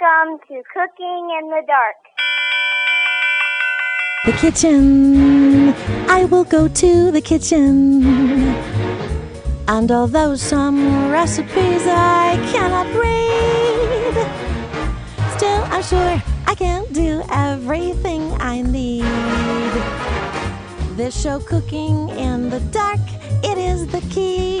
Welcome to Cooking in the Dark. The kitchen. I will go to the kitchen. And although some recipes I cannot read, still I'm sure I can do everything I need. This show, Cooking in the Dark, it is the key.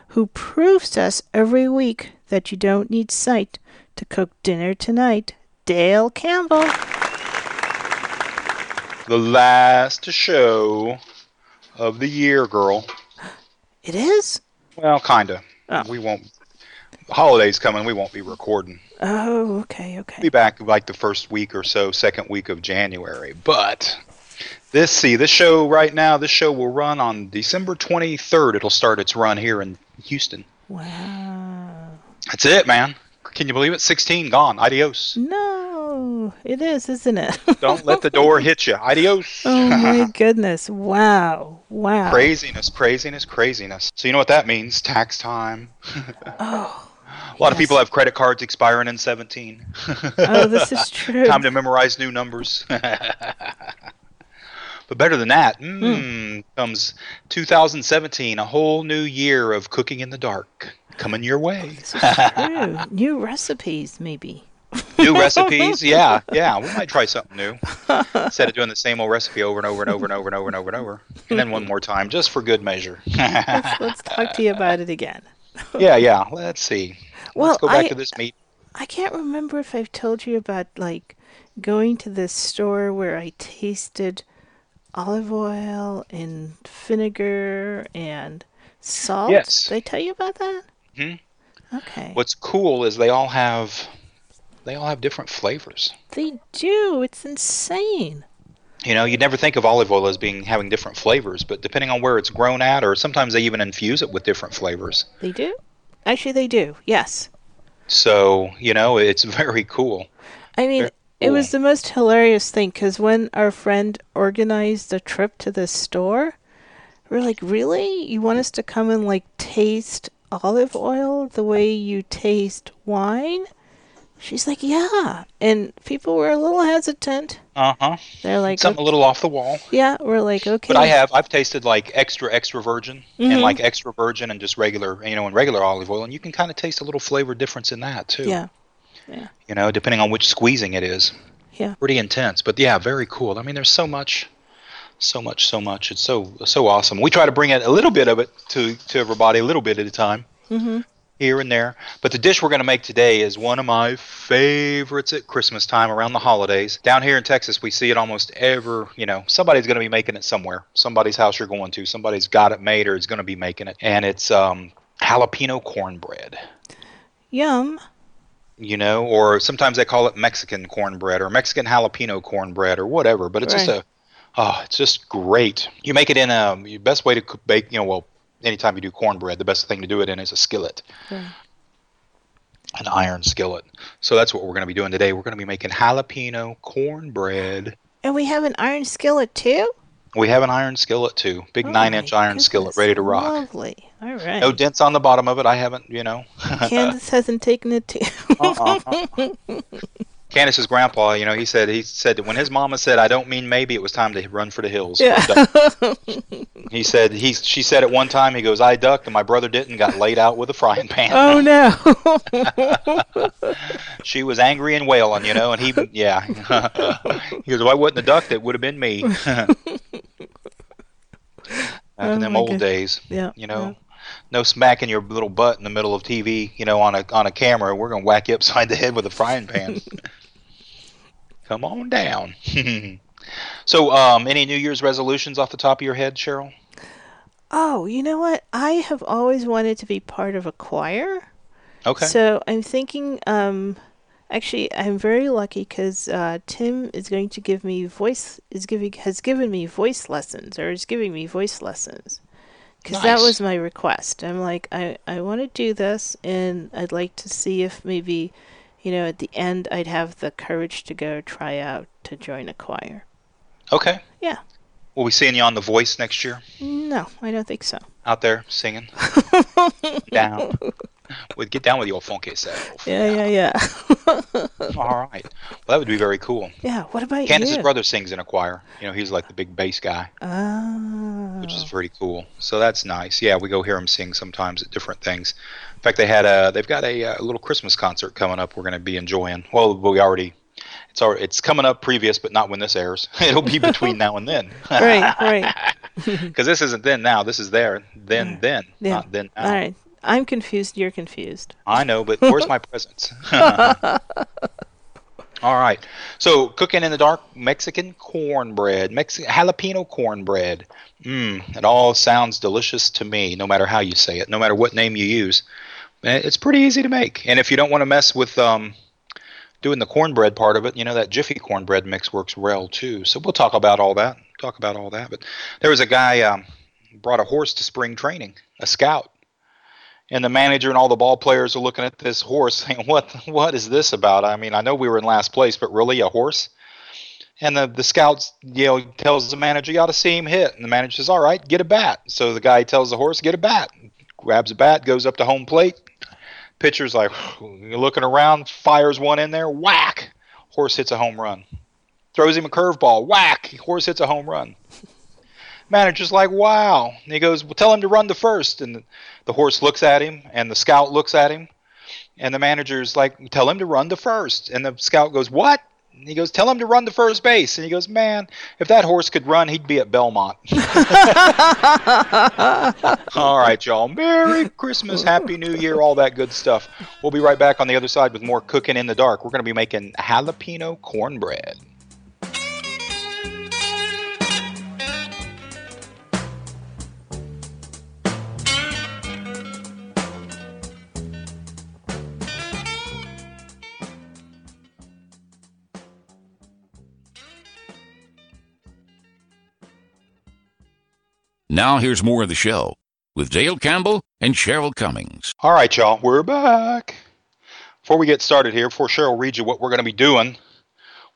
who proves to us every week that you don't need sight to cook dinner tonight, Dale Campbell. The last show of the year, girl. It is? Well, kinda. Oh. We won't. Holidays coming, we won't be recording. Oh, okay, okay. Be back like the first week or so, second week of January. But this, see, this show right now, this show will run on December 23rd. It'll start its run here in Houston. Wow. That's it, man. Can you believe it? 16 gone. Adios. No, it is, isn't it? Don't let the door hit you. Adios. oh my goodness. Wow. Wow. craziness, craziness, craziness. So you know what that means? Tax time. Oh. A lot of people have credit cards expiring in 17. Oh, this is true. Time to memorize new numbers. But better than that, Hmm. mm, comes 2017, a whole new year of cooking in the dark coming your way. True. New recipes, maybe. new recipes, yeah, yeah. We might try something new instead of doing the same old recipe over and over and over and over and over and over and over, and then one more time just for good measure. Let's, let's talk to you about it again. yeah, yeah. Let's see. Well, Let's go back I- to this meat. I can't remember if I've told you about like going to this store where I tasted olive oil and vinegar and salt. Yes. Did I tell you about that? Mhm. Okay. What's cool is they all have they all have different flavors. They do. It's insane. You know, you'd never think of olive oil as being having different flavors, but depending on where it's grown at, or sometimes they even infuse it with different flavors. They do. Actually, they do. Yes. So you know, it's very cool. I mean, it was the most hilarious thing because when our friend organized the trip to the store, we are like, "Really? You want us to come and like taste olive oil the way you taste wine?" She's like, "Yeah," and people were a little hesitant. Uh huh. They're like, Something a little off the wall. "Yeah," we're like, "Okay." But I have I've tasted like extra extra virgin Mhm. and like extra virgin and just regular you know and regular olive oil, and you can kind of taste a little flavor difference in that too. Yeah. You know, depending on which squeezing it is. Yeah. Pretty intense, but yeah, very cool. I mean, there's so much, so much, so much. It's so so awesome. We try to bring it a little bit of it to to everybody, a little bit at a time. Mhm. Here and there, but the dish we're going to make today is one of my favorites at Christmas time around the holidays. Down here in Texas, we see it almost ever. You know, somebody's going to be making it somewhere. Somebody's house you're going to. Somebody's got it made or is going to be making it, and it's um, jalapeno cornbread Yum. You know, or sometimes they call it Mexican cornbread or Mexican jalapeno cornbread or whatever. But it's just a, oh, it's just great. You make it in a your best way to cook, bake. You know, well, anytime you do cornbread, the best thing to do it in is a skillet, Right. an iron skillet. So that's what we're going to be doing today. We're going to be making jalapeno cornbread. And we have an iron skillet too. We have an iron skillet too, big Oh nine-inch my iron skillet ready to rock. Lovely. All right. No dents on the bottom of it. I haven't, you know. Candace hasn't taken it too. Uh-uh. Candace's grandpa, you know, he said he said that when his mama said, "I don't mean maybe," it was time to run for the hills. Yeah. He said he she said at one time he goes, "I ducked and my brother didn't, got laid out with a frying pan." oh no. She was angry and wailing, you know, and he yeah. he goes, "If I wouldn't have ducked, it would have been me." Back Oh in them old goodness. days, yeah. you know. No smacking your little butt in the middle of TV, you know, on a on a camera. We're gonna whack you upside the head with a frying pan. Come on down. so, um, any New Year's resolutions off the top of your head, Cheryl? Oh, you know what? I have always wanted to be part of a choir. Okay. So I'm thinking, um, Actually, I'm very lucky because uh, Tim is going to give me voice is giving has given me voice lessons or is giving me voice lessons because that was my request. I'm like I I want to do this and I'd like to see if maybe you know at the end I'd have the courage to go try out to join a choir. Okay. Yeah. We'll we seeing you on The Voice next year, No, I don't think so. out there singing. down. With get down with your funky self. Yeah, yeah, yeah. All right. Well, that would be very cool. yeah. What about you? Candace's you? brother sings in a choir. You know, he's like the big bass guy, Oh. which is pretty cool. So that's nice. Yeah, we go hear him sing sometimes at different things. In fact, they had a they've got a, uh little Christmas concert coming up. We're going to be enjoying. Well, we already. It's already, it's coming up previous, but not when this airs. It'll be between now and then. right, right. Because this isn't then now. This is there. Then then. Yeah. Not then now. All right. I'm confused. You're confused. I know, but where's my presents? All right. So, cooking in the dark Mexican cornbread, Mexican jalapeno cornbread. Mmm, it all sounds delicious to me, no matter how you say it, no matter what name you use. Eh, It's pretty easy to make. And if you don't want to mess with um, doing the cornbread part of it, you know, that Jiffy cornbread mix works well too. So, we'll talk about all that. Talk about all that. But there was a guy um, brought a horse to spring training, a scout and the manager and all the ball players are looking at this horse saying, "What? What is this about?" I mean, I know we were in last place, but really a horse? And the the scouts, know, tells the manager, "You ought to see him hit." And the manager says, "All right, get a bat." So the guy tells the horse, "Get a bat." Grabs a bat, goes up to home plate. Pitcher's like looking around, fires one in there, whack! Horse hits a home run. Throws him a curveball, whack! Horse hits a home run. Manager's like, wow. And he goes, well, tell him to run the first. And the, horse looks at him, and the scout looks at him. And the manager's like, tell him to run the first. And the scout goes, what? And he goes, tell him to run the first base. And he goes, man, if that horse could run, he'd be at Belmont. all right, y'all. Merry Christmas, Happy New Year, all that good stuff. We'll be right back on the other side with more cooking in the dark. We're going to be making jalapeno cornbread. Now here's more of the show with Dale Campbell and Cheryl Cummings. All right, y'all, we're back. Before we get started here, before Cheryl reads you what we're going to be doing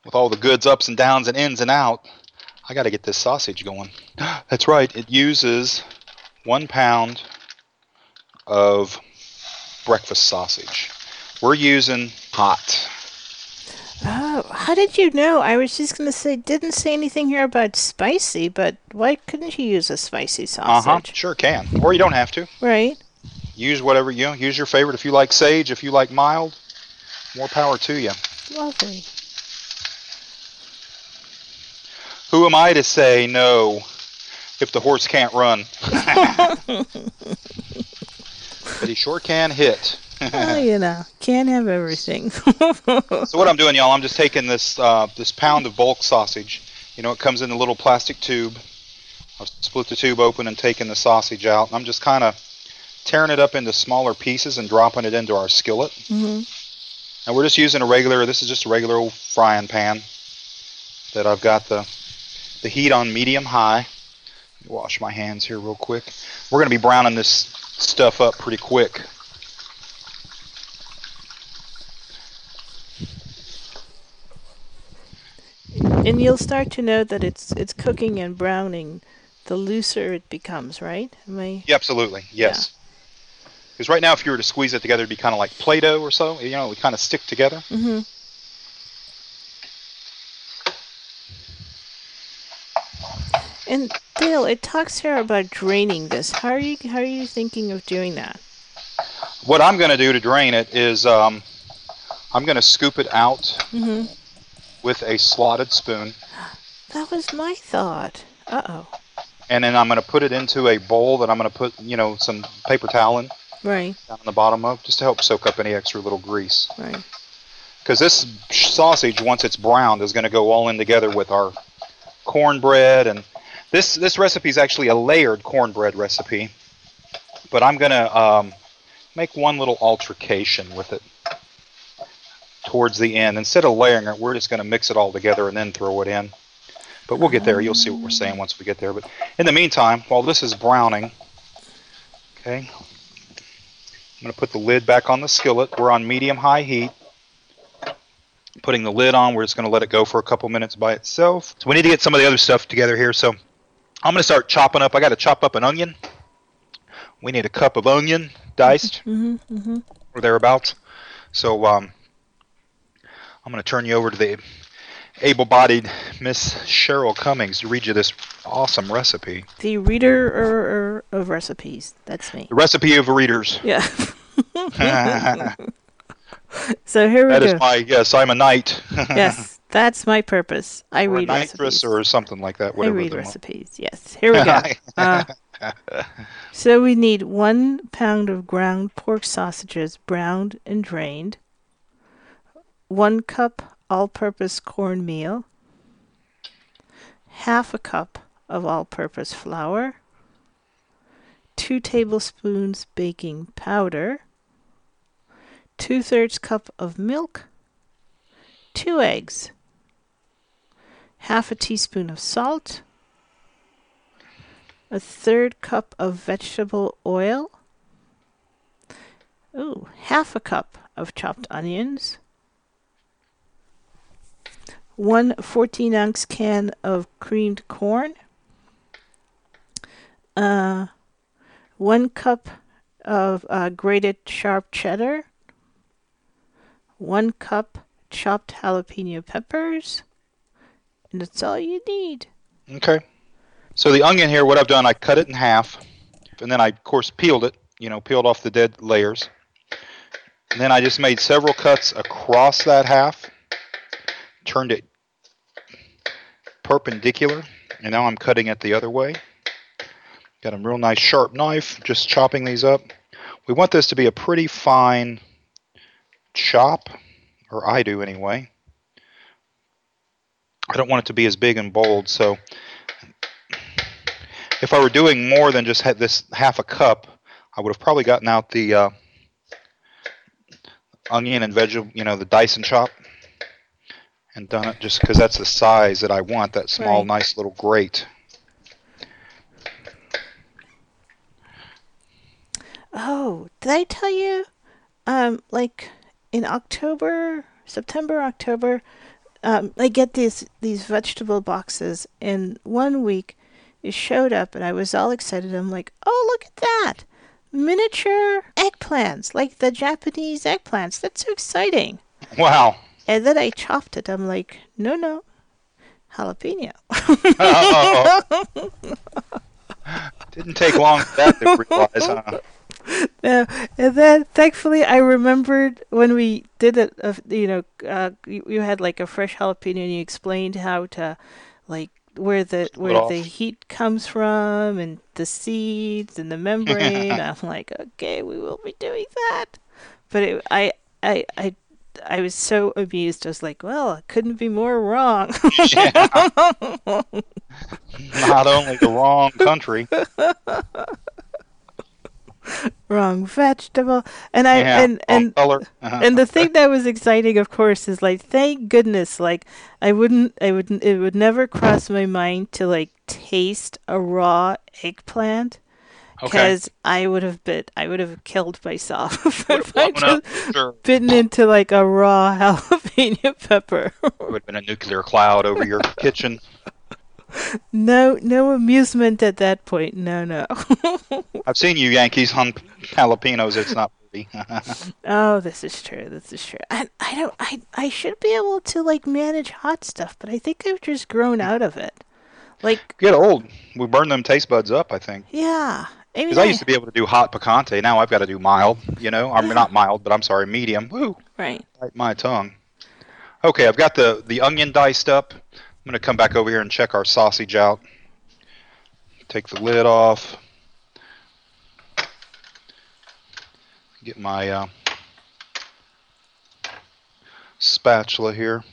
with all the goods, ups and downs, and ins and out, I got to get this sausage going. That's right, it uses one pound of breakfast sausage. We're using hot. Oh, how did you know? I was just gonna say, didn't say anything here about spicy, but why couldn't you use a spicy sausage? Uh huh. Sure can, or you don't have to. Right? Use whatever you. Use your favorite. If you like sage, if you like mild, more power to you. Lovely. Who am I to say no if the horse can't run? but he sure can hit. Well, you know, can't have everything. So what I'm doing, y'all, I'm just taking this uh, this pound of bulk sausage. You know, it comes in a little plastic tube. I've split the tube open and taken the sausage out. I'm just kind of tearing it up into smaller pieces and dropping it into our skillet. hmm And we're just using a regular. This is just a regular old frying pan that I've got the the heat on medium high. Wash my hands here real quick. We're going to be browning this stuff up pretty quick. And you'll start to know that it's it's cooking and browning, the looser it becomes, right? Am I? Yeah, absolutely. Yes. Because right now, if you were to squeeze it together, it'd be kind of like Play-Doh or so. You know, it would kind of stick together. Mm-hmm. And Dale, it talks here about draining this. How are you how are you thinking of doing that? What I'm going to do to drain it is um, I'm going to scoop it out hmm with a slotted spoon, That was my thought. Uh oh. and then I'm going to put it into a bowl that I'm going to put, you know, some paper towel in Right, down on the bottom of, just to help soak up any extra little grease. right. Because this sausage, once it's browned, is going to go all in together with our cornbread, and this this recipe is actually a layered cornbread recipe. But I'm going to um, make one little altercation with it. Towards the end. Instead of layering it, we're just going to mix it all together and then throw it in. But we'll get there. You'll see what we're saying once we get there. But in the meantime, while this is browning, okay, I'm going to put the lid back on the skillet. We're on medium-high heat. Putting the lid on, we're just going to let it go for a couple minutes by itself. So we need to get some of the other stuff together here. So I'm going to start chopping up. I got to chop up an onion. We need a cup of onion diced hmm hmm or thereabouts. So um, I'm going to turn you over to the able-bodied Miss Cheryl Cummings to read you this awesome recipe. The reader er, er, of recipes. That's me. The recipe of readers. Yeah. so here we is go. That is my yes. I'm a knight. yes, that's my purpose. I or a read recipes. or something like that. I read recipes. Yes. Here we go. Uh, so we need one pound of ground pork sausages, browned and drained. One cup all-purpose cornmeal. Half a cup of all-purpose flour. Two tablespoons baking powder. Two-thirds cup of milk. Two eggs. Half a teaspoon of salt a third cup of vegetable oil, ooh, half a cup of chopped onions, one 14 ounce can of creamed corn, uh, one cup of uh, grated sharp cheddar, one cup chopped jalapeno peppers, and that's all you need. Okay. So the onion here, what I've done, I cut it in half, and then I, of course, peeled it. You know, peeled off the dead layers. And then I just made several cuts across that half, turned it perpendicular, and now I'm cutting it the other way. Got a real nice sharp knife, just chopping these up. We want this to be a pretty fine chop, or I do anyway. I don't want it to be as big and bold, so if I were doing more than just had this half a cup, I would have probably gotten out the uh, onion and vegetable, you know, the and chop, and done it just because that's the size that I want. That small, Right. nice little grate. Oh, did I tell you? Um, like in October, September, October, um, I get these these vegetable boxes, and one week it showed up, and I was all excited. I'm like, oh, look at that! Miniature eggplants, like the Japanese eggplants. That's so exciting. Wow. And then I chopped it. I'm like, no, no, jalapeno. Oh. Didn't take long for that to realize, huh? No, and then thankfully I remembered when we did it. Uh, you know, uh, you, you had like a fresh jalapeno, and you explained how to, like, where the where the heat comes from, and the seeds and the membrane. I'm like, okay, we will be doing that. But it, I, I, I, I was so amused. I was like, well, it couldn't be more wrong. Yeah. Not only the wrong country. wrong vegetable. And I yeah, and and color. Uh-huh. and the thing that was exciting of course is like thank goodness like i wouldn't i wouldn't it would never cross my mind to like taste a raw eggplant okay. because i would have bit i would have killed myself if i just sure. bitten into like a raw jalapeno pepper it would have been a nuclear cloud over your kitchen. no no amusement at that point no no I've seen you Yankees on jalapenos. It's not pretty. oh this is true this is true i i don't i i should be able to like manage hot stuff but i think i've just grown out of it like Get old. We burn them taste buds up. I think. Yeah. Because I used to be able to do hot picante. Now I've got to do mild. You know, I'm not mild, but I'm sorry, medium. Woo, right. bite my tongue. Okay, I've got the the onion diced up. I'm gonna come back over here and check our sausage out. Take the lid off. Get my uh, spatula here.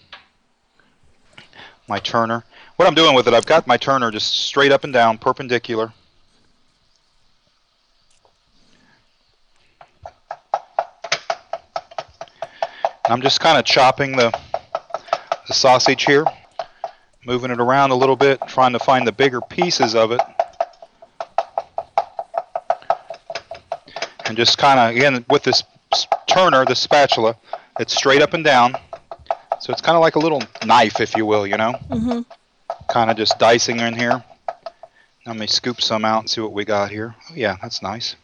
My turner. What I'm doing with it, I've got my turner just straight up and down, perpendicular. I'm just kind of chopping the the sausage here, moving it around a little bit, trying to find the bigger pieces of it. And just kind of, again, with this turner, the spatula, it's straight up and down. So it's kind of like a little knife, if you will, you know? Mm-hmm. Kind of just dicing in here. Let me scoop some out and see what we got here. Oh, yeah, that's nice.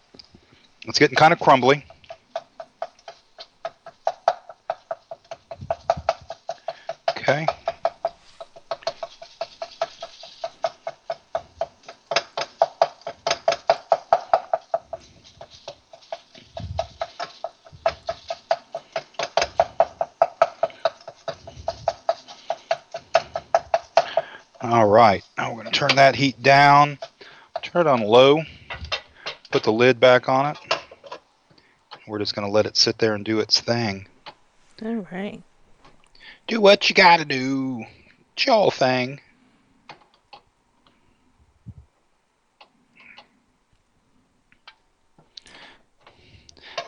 It's getting kind of crumbly. That heat down, turn it on low, put the lid back on it. We're just going to let it sit there and do its thing. All right. Do what you got to do. It's your thing.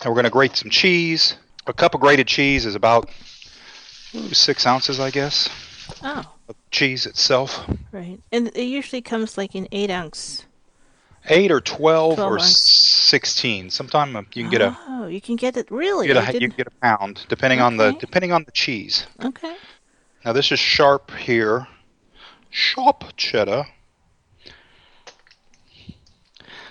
Now we're going to grate some cheese. A cup of grated cheese is about ooh, six ounces, I guess, Oh, cheese itself. right. And it usually comes like in eight ounce. Eight or twelve, 12 or ounce. sixteen. Sometime uh, you can get a Oh, you can get it really. get I a you can get a pound, depending on the depending on the cheese. Okay. Now this is sharp here. Sharp cheddar.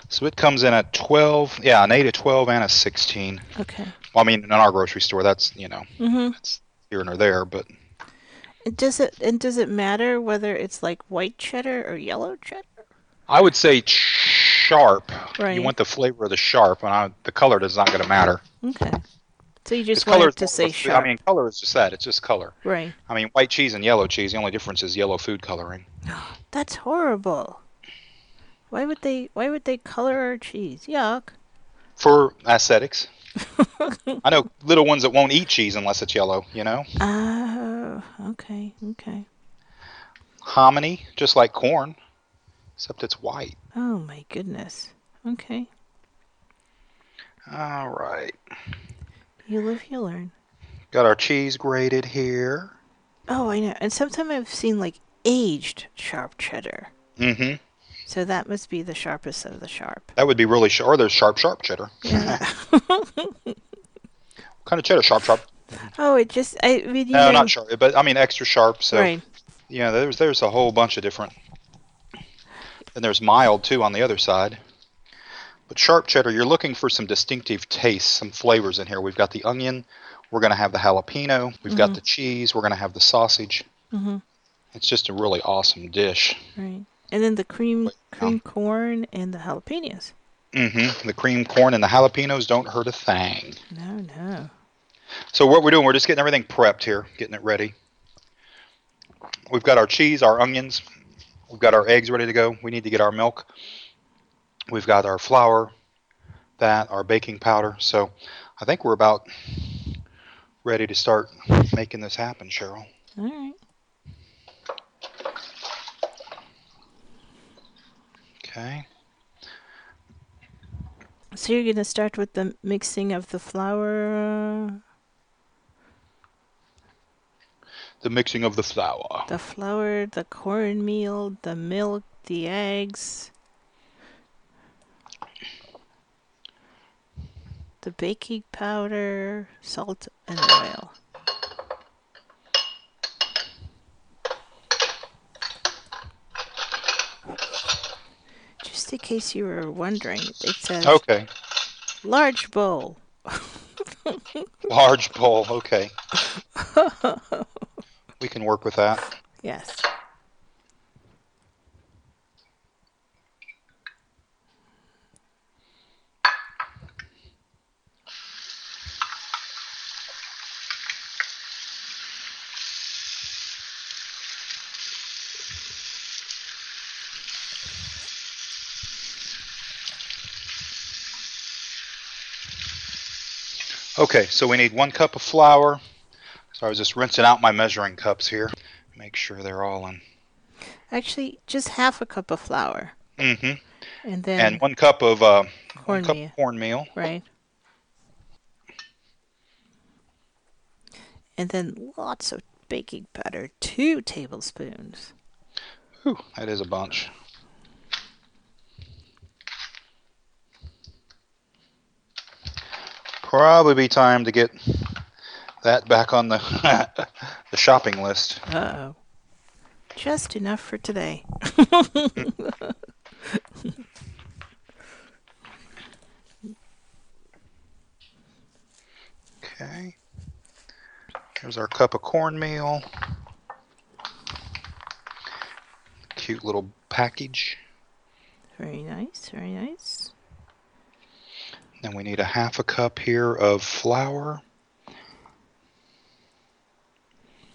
So it comes in at 12, yeah, an 8, a 12, and a 16. Okay. Well, I mean, in our grocery store, that's, you know, Mm-hmm. that's here and there, but does it and does it matter whether it's like white cheddar or yellow cheddar? I would say sharp. Right. You want the flavor of the sharp, and I, the color does not going to matter. Okay. So you just wanted to say sharp. I mean, color is just that. It's just color. right. I mean, white cheese and yellow cheese, the only difference is yellow food coloring. That's horrible. Why would they why would they color our cheese? Yuck. For aesthetics. I know little ones that won't eat cheese unless it's yellow, you know? Oh, okay, okay. Hominy, just like corn, except it's white. Oh my goodness. Okay. All right. You live, you learn. Got our cheese grated here. Oh, I know. And sometimes I've seen like aged sharp cheddar. Mm-hmm. So that must be the sharpest of the sharp. That would be really sharp. Or there's sharp, sharp cheddar. Yeah. What kind of cheddar? Sharp, sharp. oh, it just I mean you No, know- not sharp, but I mean extra sharp. So Right. yeah, there's there's a whole bunch of different. And there's mild too on the other side. But sharp cheddar, you're looking for some distinctive tastes, some flavors in here. We've got the onion. We're going to have the jalapeno. We've got the cheese. We're going to have the sausage. Mhm. It's just a really awesome dish. Right. And then the cream Wait, cream corn and the jalapenos. Mm-hmm. The cream corn and the jalapenos don't hurt a thing. No, no. So what we're doing, we're just getting everything prepped here, getting it ready. We've got our cheese, our onions, we've got our eggs ready to go. We need to get our milk. We've got our flour, that, our baking powder. So I think we're about ready to start making this happen, Cheryl. All right. Okay. So you're gonna start with the mixing of the flour, The mixing of the flour. the flour, the cornmeal, the milk, the eggs, the baking powder, salt, and oil. Just in case you were wondering, it says Okay. large bowl. Large bowl. Okay. we can work with that. Yes. Okay, so we need one cup of flour. So I was just rinsing out my measuring cups here. Make sure they're all in. Actually, just half a cup of flour, Mm-hmm. and then And one cup of uh, cup cornmeal. of cornmeal. right. And then lots of baking powder, two tablespoons. Whew, that is a bunch. Probably be time to get that back on the the shopping list. Uh oh. Just enough for today. Okay. Here's our cup of cornmeal. Cute little package. Very nice, very nice. Then we need a half a cup here of flour.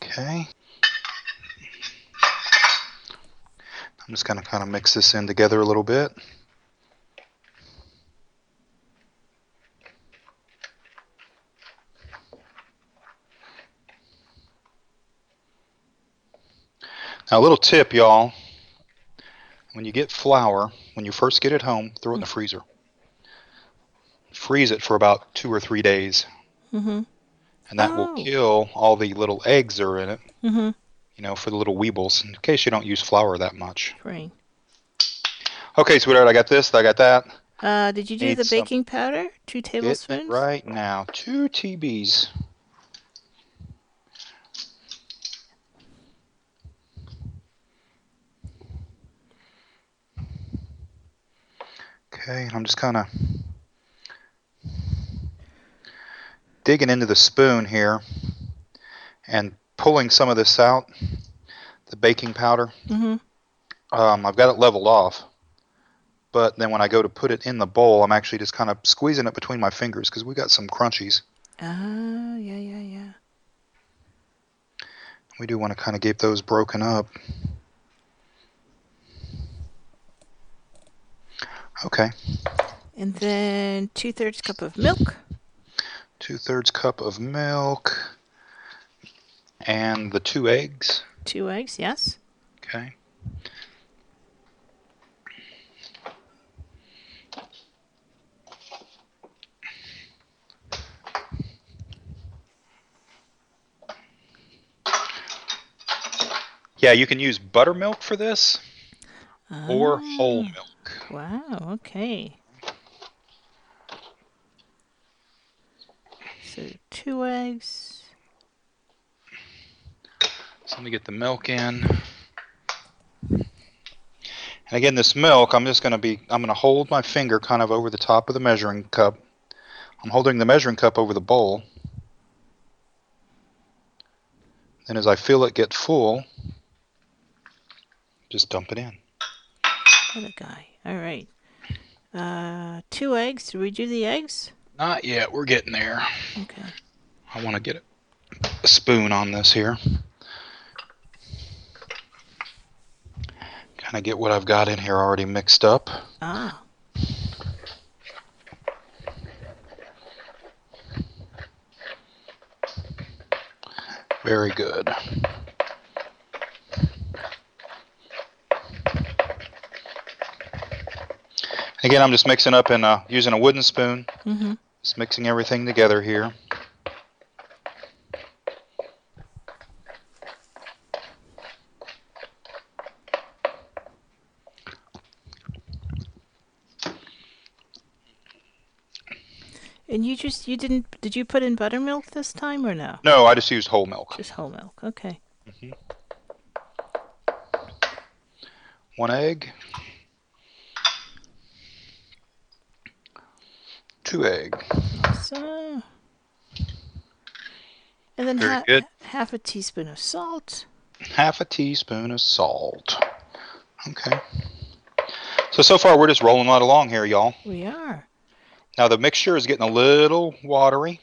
Okay. I'm just going to kind of mix this in together a little bit. Now, a little tip, y'all. When you get flour, when you first get it home, throw it in the mm. freezer. Freeze it for about two or three days, Mm-hmm. and that Oh. will kill all the little eggs that are in it. Mm-hmm. You know, for the little weebles, in case you don't use flour that much. Right. Okay, sweetheart, I got this. I got that. Uh, did you do Need the some- baking powder? Two tablespoons? right now, two TBs. Okay, and I'm just kind of digging into the spoon here and pulling some of this out, the baking powder. Mm-hmm. Um, I've got it leveled off, but then when I go to put it in the bowl, I'm actually just kind of squeezing it between my fingers because we got some crunchies. Ah, yeah, yeah, yeah. We do want to kind of get those broken up. Okay, And then two thirds cup of milk. Two thirds cup of milk and the two eggs. Two eggs, yes. Okay. Yeah, you can use buttermilk for this or whole Ah, milk. Wow, okay. So two eggs. So let me get the milk in. And again, this milk, I'm just going to be, I'm going to hold my finger kind of over the top of the measuring cup. I'm holding the measuring cup over the bowl. Then as I feel it get full, just dump it in. What a guy. All right. Uh, two eggs. Did we do the eggs? Not yet, we're getting there. Okay. I want to get a spoon on this here. Kind of get what I've got in here already mixed up. Ah. Very good. Again, I'm just mixing up and uh, using a wooden spoon. Mm-hmm. Just mixing everything together here. And you just you didn't did you put in buttermilk this time or no? No, I just used whole milk. Just whole milk. Okay. Mm-hmm. One egg. Two egg. So. And then ha- half a teaspoon of salt. Half a teaspoon of salt. Okay. So, so far we're just rolling right along here, y'all. We are. Now the mixture is getting a little watery.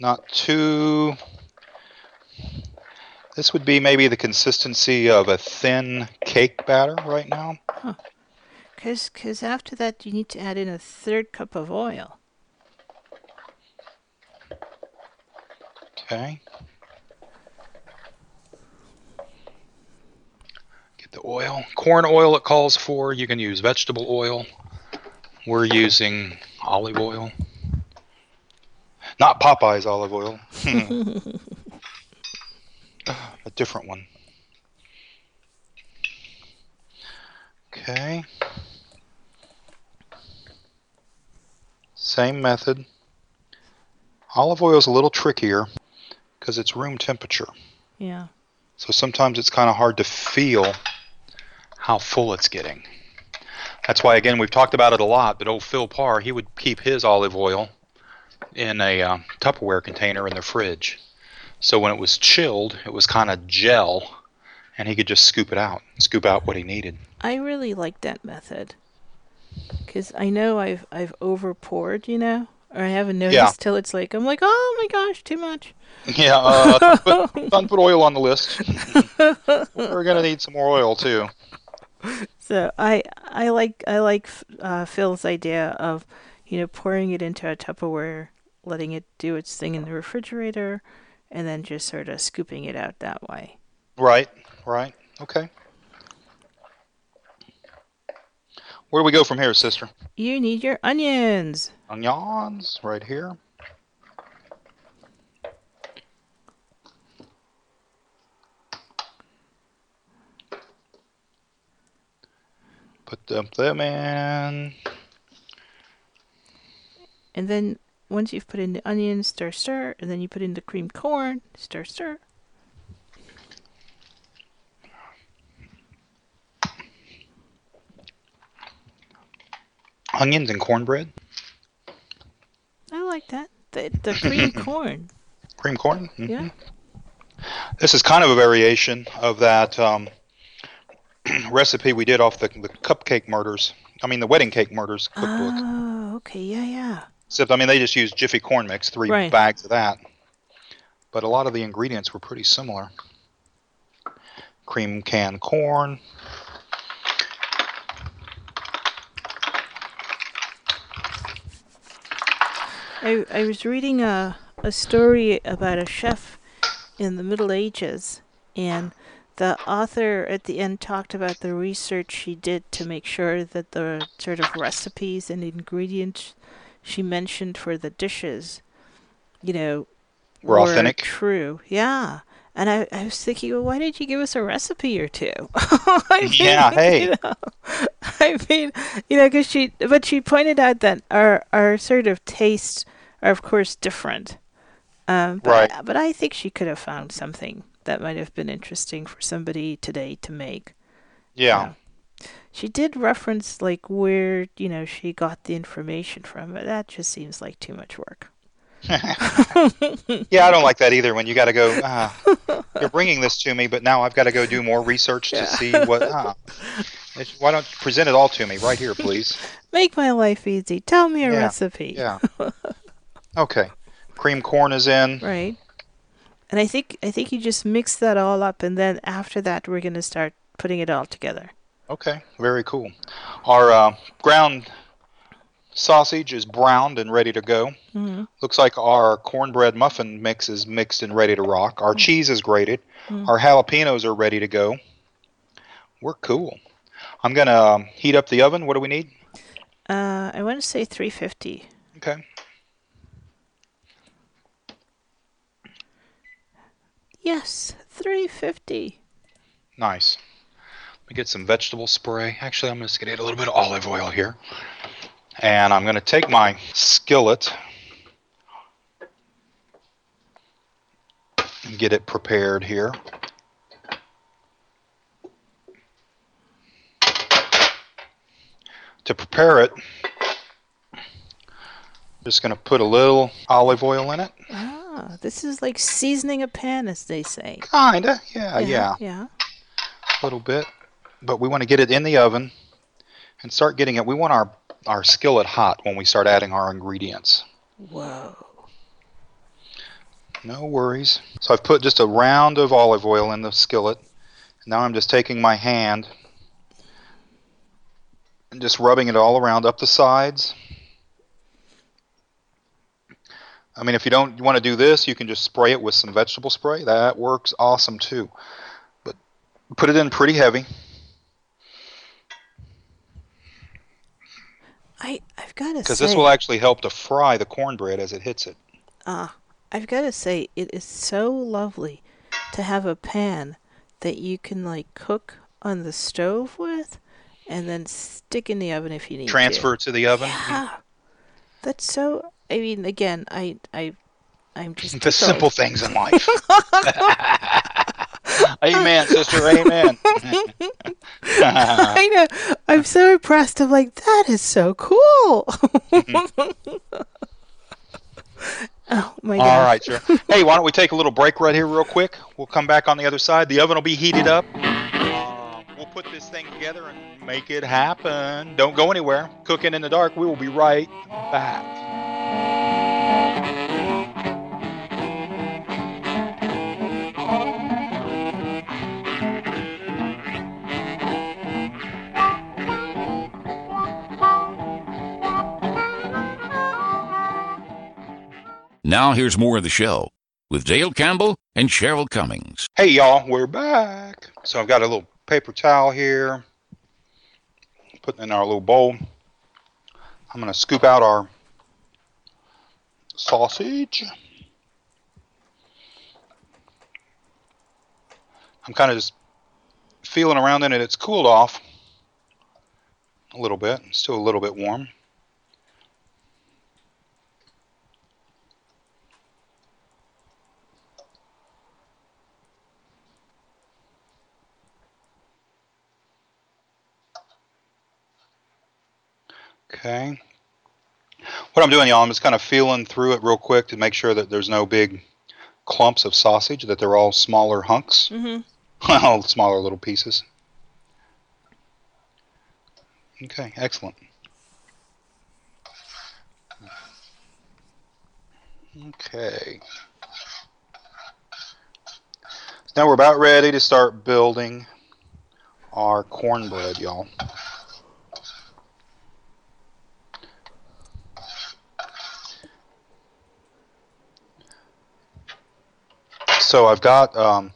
Not too. This would be maybe the consistency of a thin cake batter right now. Cause, cause after that you need to add in a third cup of oil. Okay. Get the oil. Corn oil it calls for. You can use vegetable oil. We're using olive oil. Not Popeye's Olive Oyl. Hmm. A different one. Okay. Same method. Olive oil is a little trickier because it's room temperature. Yeah. So sometimes it's kind of hard to feel how full it's getting. That's why, again, we've talked about it a lot, but old Phil Parr, he would keep his olive oil in a uh, Tupperware container in the fridge. So when it was chilled, it was kind of gel, and he could just scoop it out, scoop out what he needed. I really like that method. Because I know I've I've over poured, you know, or I haven't noticed Yeah. till it's like I'm like, oh my gosh, too much. Yeah, uh, don't put, don't put oil on the list. We're gonna need some more oil too. So I I like I like uh, Phil's idea of you know pouring it into a Tupperware, letting it do its thing in the refrigerator, and then just sort of scooping it out that way. Right, right, okay. Where do we go from here, sister? You need your onions. Onions, right here. Put them, them in. And then once you've put in the onions, stir, stir, and then you put in the creamed corn, stir, stir. Onions and cornbread. I like that. The the creamed corn. Cream corn. Mhm. Yeah. This is kind of a variation of that um, recipe we did off the, the cupcake murders. I mean, the wedding cake murders cookbook. Oh, okay, yeah, yeah. Except, I mean, they just used Jiffy corn mix, three Right. bags of that. But a lot of the ingredients were pretty similar. Cream canned corn. I I was reading a a story about a chef in the Middle Ages, and the author at the end talked about the research she did to make sure that the sort of recipes and ingredients she mentioned for the dishes, you know, Were authentic? True, yeah. And I, I was thinking, well, why didn't you give us a recipe or two? I mean, Yeah, hey. You know, I mean, you know, because she, but she pointed out that our our sort of tastes are, of course, different. Um, but, Right. but I think she could have found something that might have been interesting for somebody today to make. Yeah. She did reference like where you know she got the information from, but that just seems like too much work. Yeah, I don't like that either when you got to go, ah, you're bringing this to me, but now I've got to go do more research to see what. It's- Why don't you present it all to me right here, please? Make my life easy. Tell me a Yeah, recipe. Yeah. Okay. Cream corn is in. Right. And I think I think you just mix that all up, and then after that, we're gonna start putting it all together. Okay, very cool. Our uh, ground sausage is browned and ready to go. Mhm. Looks like our cornbread muffin mix is mixed and ready to rock. Our cheese is grated. Our jalapenos are ready to go. We're cool. I'm gonna um, heat up the oven. What do we need? Uh, I want to say 350. Okay. Yes, 350. Nice. Let me get some vegetable spray. Actually, I'm just going to get a little bit of olive oil here. And I'm going to take my skillet and get it prepared here. To prepare it, just going to put a little olive oil in it. Ah, this is like seasoning a pan, as they say. Kinda, yeah, yeah. Yeah. a little bit, but we want to get it in the oven and start getting it. We want our our skillet hot when we start adding our ingredients. Whoa. No worries. So I've put just a round of olive oil in the skillet. Now I'm just taking my hand and just rubbing it all around up the sides. I mean, if you don't want to do this, you can just spray it with some vegetable spray. That works awesome too. But put it in pretty heavy. I I've got to Because this will actually help to fry the cornbread as it hits it. Ah, I've got to say, it is so lovely to have a pan that you can like cook on the stove with, and then stick in the oven if you need to. Transfer it to the oven. Yeah, that's so. I mean, again, I, I, I'm just The simple things in life. amen, sister. Amen. I know. I'm so impressed. I'm like, that is so cool. oh my god. All right, sir. Hey, why don't we take a little break right here, real quick? We'll come back on the other side. The oven will be heated up. Um, we'll put this thing together and make it happen. Don't go anywhere. Cooking in the dark. We will be right back. Now here's more of the show with Dale Campbell and Cheryl Cummings. Hey, y'all, we're back. So I've got a little paper towel here. Putting in our little bowl. I'm to scoop out our sausage. I'm kind of just feeling around in it. It's cooled off a little bit. Still a little bit warm. Okay. What I'm doing, y'all, I'm just kind of feeling through it real quick to make sure that there's no big clumps of sausage, that they're all smaller hunks, Mhm. all smaller little pieces. Okay, excellent. Okay. Now we're about ready to start building our cornbread, y'all. So I've got um,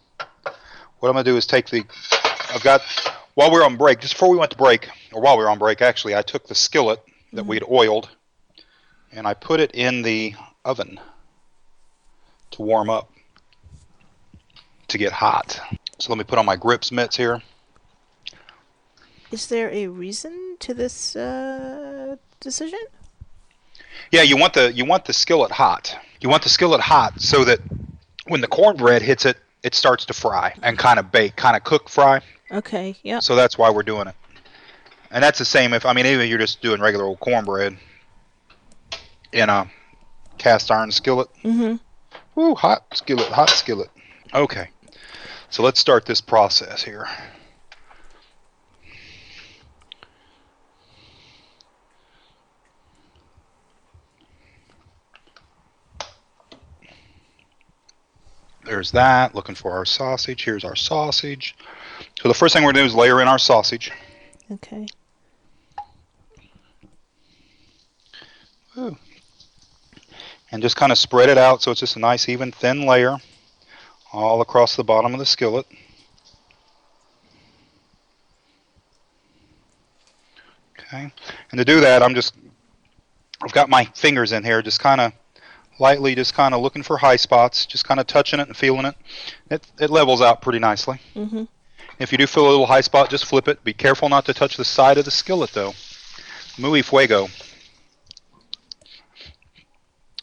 what I'm gonna do is take the I've got while we are on break, just before we went to break, or while we were on break, actually, I took the skillet that we'd oiled and I put it in the oven to warm up to get hot. So let me put on my grips mitts here. Is there a reason to this uh, decision? Yeah, you want the you want the skillet hot. You want the skillet hot so that when the cornbread hits it, it starts to fry and kind of bake, kind of cook fry. Okay. Yeah. So that's why we're doing it. And that's the same if I mean even if you're just doing regular old cornbread in a cast iron skillet. Mhm. Woo, hot skillet, hot skillet. Okay. So let's start this process here. There's that. Looking for our sausage. Here's our sausage. So the first thing we're going to do is layer in our sausage. Okay. Ooh. And just kind of spread it out so it's just a nice even thin layer all across the bottom of the skillet. Okay. And to do that, I'm just I've got my fingers in here just kind of lightly just kind of looking for high spots, just kind of touching it and feeling it. It it levels out pretty nicely. Mhm. If you do feel a little high spot, just flip it. Be careful not to touch the side of the skillet though. Muy fuego.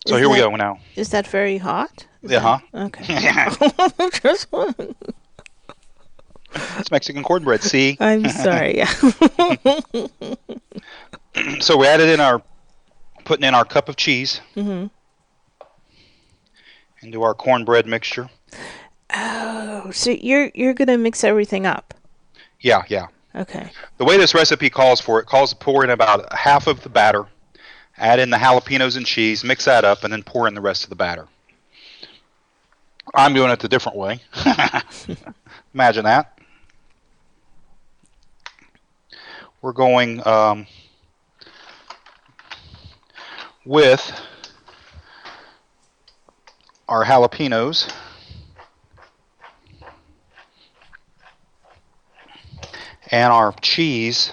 So Is here we go now. Is that very hot? Is Yeah, huh? Okay. Just one. It's Mexican cornbread. See. I'm sorry. Yeah. so we added in our, putting in our cup of cheese into our cornbread mixture. Oh, so you're you're gonna mix everything up? Yeah, yeah. Okay. The way this recipe calls for it calls to pour in about half of the batter, add in the jalapenos and cheese, mix that up, and then pour in the rest of the batter. I'm doing it the different way. Imagine that. We're going um, with our jalapenos. And our cheese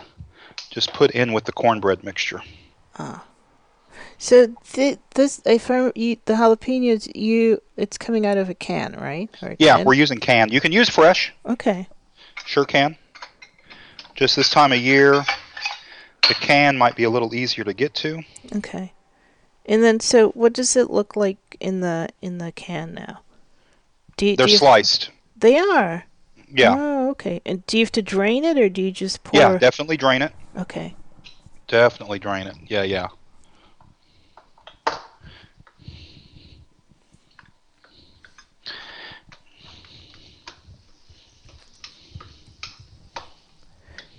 just put in with the cornbread mixture. Ah. So th- this, if I eat the jalapenos, you it's coming out of a can, right? A Yeah, tin? we're using can. You can use fresh. okay. Sure can. Just this time of year, the can might be a little easier to get to. Okay. And then, so what does it look like in the in the can now? Do you, They're do you sliced. They are. Yeah. Oh, okay. And do you have to drain it, or do you just pour? Yeah, definitely drain it. okay. Definitely drain it. Yeah, yeah.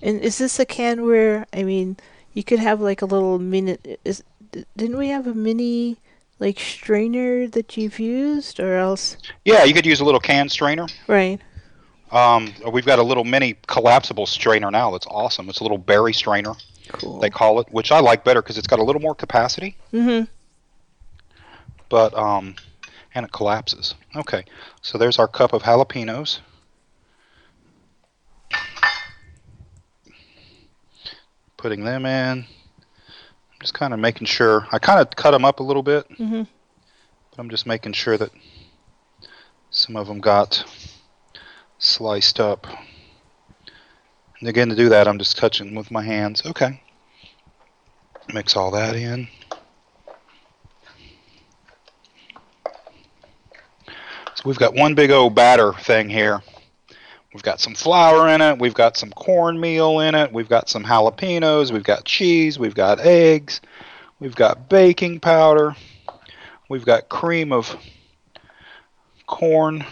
And is this a can where I mean, you could have like a little mini? Is didn't we have a mini like strainer that you've used, or else? Yeah, you could use a little can strainer. Right. Um, we've got a little mini collapsible strainer now that's awesome. It's a little berry strainer, Cool. they call it, which I like better because it's got a little more capacity, mm-hmm. but um, and it collapses. Okay, so there's our cup of jalapenos. Putting them in. Just kind of making sure. I kind of cut them up a little bit. Mhm. But I'm just making sure that some of them got sliced up. And again, to do that, I'm just touching with my hands. Okay. Mix all that in. So we've got one big old batter thing here. We've got some flour in it. We've got some cornmeal in it. We've got some jalapenos. We've got cheese. We've got eggs. We've got baking powder. We've got cream of corn.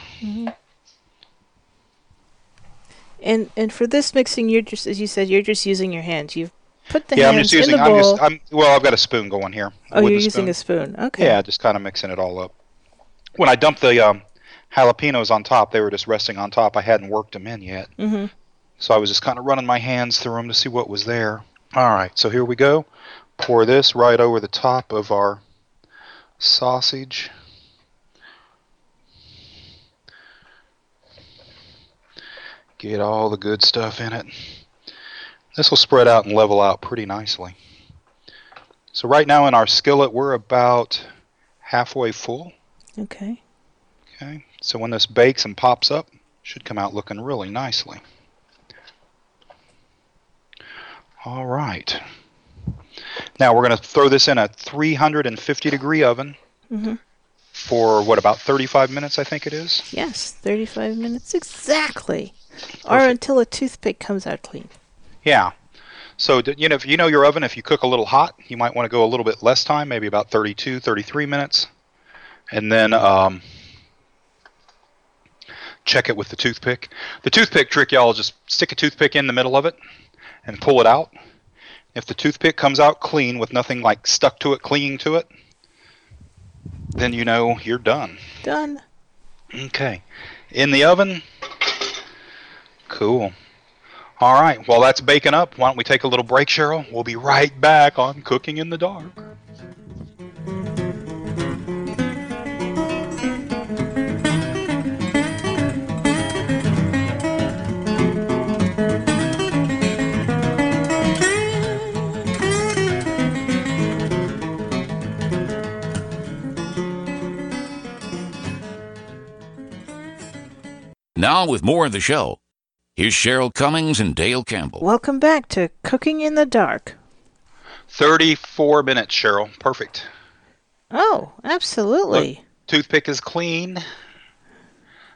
And and for this mixing, you're just as you said, you're just using your hands. You've put the yeah, I'm hands just using. in the I'm just. I'm well. I've got a spoon going here. oh, you're the using spoon. a spoon. Okay. Yeah, just kind of mixing it all up. When I dump the um, jalapenos on top, they were just resting on top. I hadn't worked them in yet. Mm-hmm. So I was just kind of running my hands through them to see what was there. All right, so here we go. Pour this right over the top of our sausage. Get all the good stuff in it. This will spread out and level out pretty nicely. So right now in our skillet, we're about halfway full. Okay. Okay, so when this bakes and pops up, should come out looking really nicely. All right. Now we're going to throw this in a 350 degree oven Mhm. for what about 35 minutes? I think it is. Yes, 35 minutes exactly. Or until a toothpick comes out clean. Yeah. So you know, if you know your oven, if you cook a little hot, you might want to go a little bit less time, maybe about 32, 33 minutes, and then um, check it with the toothpick. The toothpick trick, y'all, is just stick a toothpick in the middle of it and pull it out. If the toothpick comes out clean with nothing like stuck to it, clinging to it, then you know you're done. Done. Okay. In the oven. Cool. All right. While that's baking up, why don't we take a little break, Cheryl? We'll be right back on Cooking in the Dark. Now, with more of the show, here's Cheryl Cummings and Dale Campbell. Welcome back to Cooking in the Dark. 34 minutes, Cheryl. Perfect. Oh, absolutely. Toothpick is clean.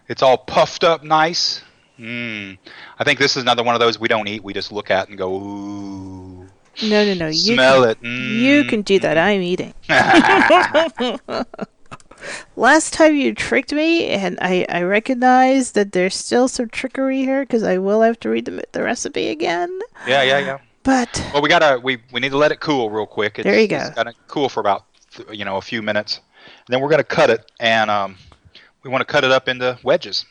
It's all puffed up nice. Mmm. I think this is another one of those we don't eat. We just look at and go, ooh. No, no, no. You Smell can, it. You Mm. can do that. I'm eating. Last time you tricked me, and I, I recognize that there's still some trickery here because I will have to read the, the recipe again. Yeah, yeah, yeah. But Well, we gotta we we need to let it cool real quick. It's, There you go. It's gotta cool for about you know a few minutes, and then we're gonna cut it, and um, we want to cut it up into wedges,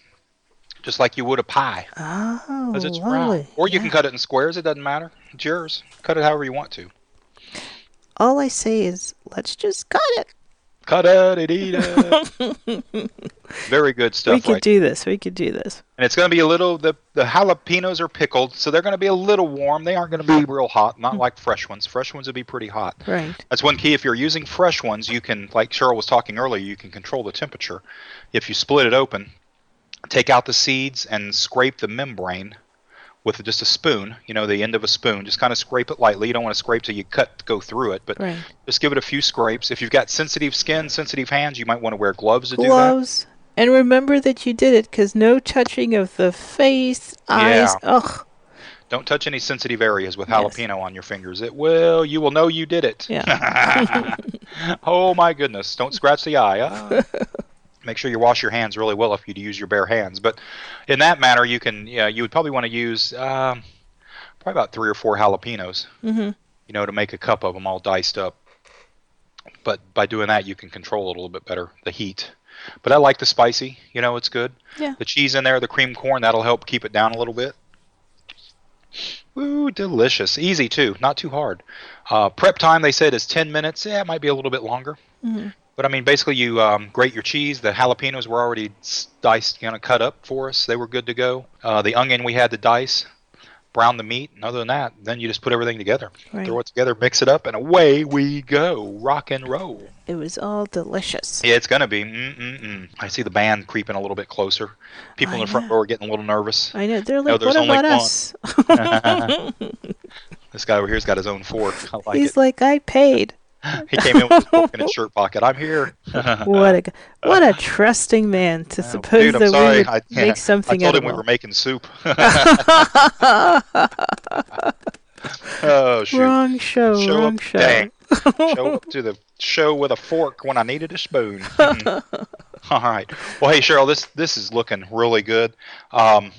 just like you would a pie, oh, because it's lovely. round. Or you Yeah. can cut it in squares. It doesn't matter. It's yours. Cut it however you want to. All I say is, let's just cut it. Cut it and eat it. Very good stuff. we could right do this. We could do this. And it's going to be a little the the jalapenos are pickled, so they're going to be a little warm. They aren't going to be real hot, not like fresh ones. Fresh ones would be pretty hot. Right. That's one key. If you're using fresh ones, you can, like Cheryl was talking earlier, you can control the temperature. If you split it open, take out the seeds and scrape the membrane with just a spoon, you know, the end of a spoon. Just kind of scrape it lightly. You don't want to scrape till you cut go through it, but Right. just give it a few scrapes. If you've got sensitive skin, sensitive hands, you might want to wear gloves to Gloves. Do that. Gloves. And remember that you did it because no touching of the face, eyes. Ugh. do that. Don't touch any sensitive areas with Yes. jalapeno on your fingers. It will. You will know you did it. Yeah. oh my goodness! Don't scratch the eye. Ah. Make sure you wash your hands really well if you use your bare hands. But in that manner, you can. Yeah, you would probably want to use um, probably about three or four jalapenos. hmm You know, to make a cup of them all diced up. But by doing that, you can control it a little bit better, the heat. But I like the spicy. You know, it's good. Yeah. The cheese in there, the cream corn, that'll help keep it down a little bit. Ooh, delicious. Easy too, not too hard. Uh, prep time they said is 10 minutes. Yeah, it might be a little bit longer. Mhm. But I mean, basically, you um, grate your cheese. The jalapenos were already diced, kind of cut up for us. They were good to go. Uh, the onion we had to dice, brown the meat, and other than that, then you just put everything together, Right. throw it together, mix it up, and away we go. Rock and roll. It was all delicious. Yeah, it's gonna be. Mm-mm-mm. I see the band creeping a little bit closer. People I in the front know. row are getting a little nervous. I know. They're No, like, there's what about us? This guy over here's got his own fork. I like He's it. like, I paid. He came in with in his shirt pocket. I'm here. What a what a trusting man to suppose dude, that sorry. we would I, yeah, make something I told him we were making soup. oh shoot! Wrong show. Show wrong up, show. dang. Show up to the show with a fork when I needed a spoon. All right. Well, hey Cheryl, this this is looking really good. Um,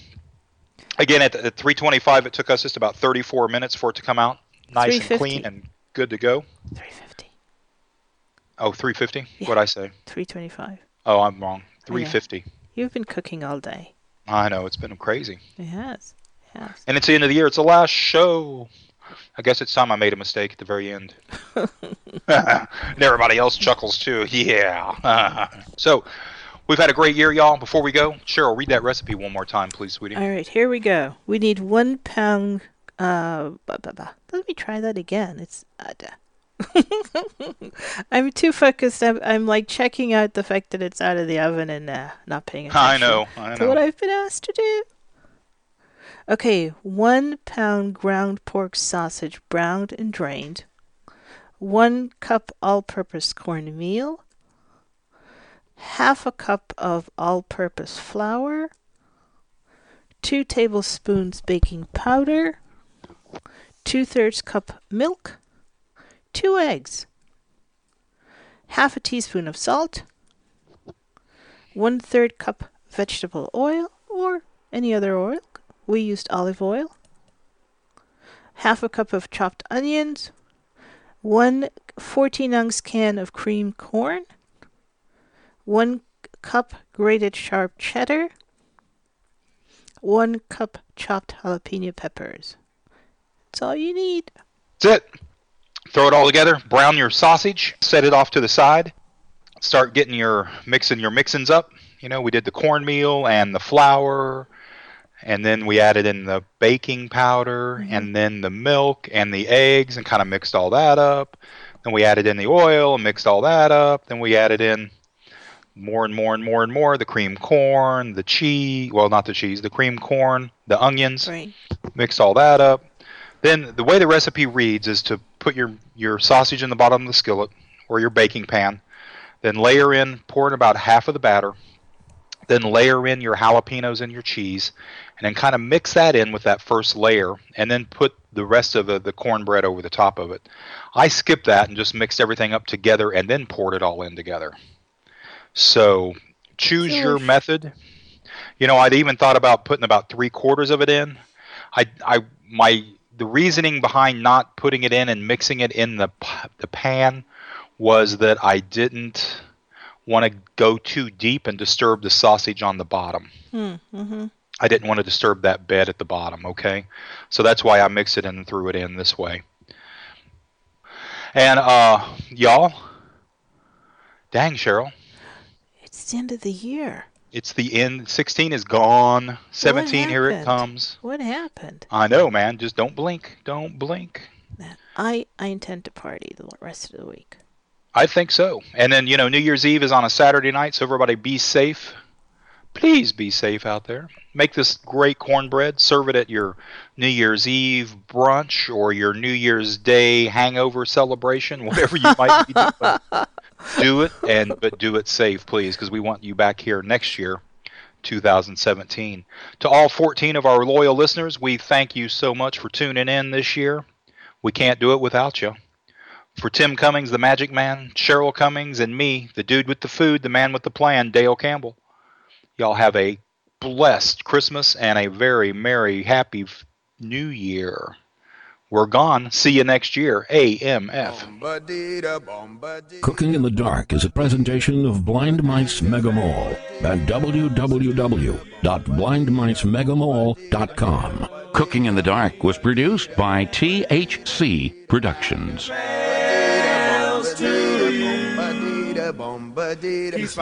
again, at, at 325, it took us just about 34 minutes for it to come out, nice and clean and good to go. 350. Oh, 350. Yeah. What'd I say? 325. Oh, I'm wrong. 350. You've been cooking all day. I know it's been crazy, It has. It has. and it's the end of the year. It's the last show. I guess it's time I made a mistake at the very end. and everybody else chuckles too. Yeah. so, we've had a great year, y'all. Before we go, Cheryl, read that recipe one more time, please, sweetie. All right, here we go. We need one pound. Uh, blah, blah, blah. Let me try that again. It's. Uh. I'm too focused. I'm, I'm like checking out the fact that it's out of the oven and uh, not paying attention. I know. I to what. I've been asked to do. Okay, one pound ground pork sausage, browned and drained. One cup all-purpose cornmeal. Half a cup of all-purpose flour. Two tablespoons baking powder. Two-thirds cup milk. Two eggs. Half a teaspoon of salt. One-third cup vegetable oil or any other oil. We used olive oil. Half a cup of chopped onions. One 14 ounce can of cream corn. One cup grated sharp cheddar. One cup chopped jalapeno peppers. That's all you need. That's it. Throw it all together. Brown your sausage. Set it off to the side. Start getting your mixing your mixins up. You know, we did the cornmeal and the flour, and then we added in the baking powder, mm-hmm. and then the milk and the eggs, and kind of mixed all that up. Then we added in the oil and mixed all that up. Then we added in more and more and more and more the cream corn, the cheese. Well, not the cheese, the cream corn, the onions Right. mix all that up. Then the way the recipe reads is to put your, your sausage in the bottom of the skillet or your baking pan. Then layer in, pour in about half of the batter. Then layer in your jalapenos and your cheese. And then kind of mix that in with that first layer. And then put the rest of the, the cornbread over the top of it. I skipped that and just mixed everything up together and then poured it all in together. So choose your method. You know, I'd even thought about putting about three quarters of it in. I, I, my, the reasoning behind not putting it in and mixing it in the the pan was that I didn't want to go too deep and disturb the sausage on the bottom. Hmm. Mm-hmm. I didn't want to disturb that bed at the bottom, okay? So that's why I mixed it in and threw it in this way. And uh y'all, dang Cheryl, It's the end of the year. It's the end. 16 is gone. 17, here it comes. What happened? I know, man. Just don't blink. Don't blink. I I intend to party the rest of the week. I think so. And then, you know, New Year's Eve is on a Saturday night, so everybody be safe. Please be safe out there. Make this great cornbread. Serve it at your New Year's Eve brunch or your New Year's Day hangover celebration, whatever you might be doing. Do it, and but do it safe, please, because we want you back here next year, 2017. To all 14 of our loyal listeners, we thank you so much for tuning in this year. We can't do it without you. For Tim Cummings, the Magic Man, Cheryl Cummings, and me, the dude with the food, the man with the plan, Dale Campbell. Y'all have a blessed Christmas and a very merry, happy New Year. We're gone. See you next year. AMF. Cooking in the Dark is a presentation of Blind Mice Mega Mall at www.blindmicemegamall.com. Cooking in the Dark was produced by THC Productions. He's Who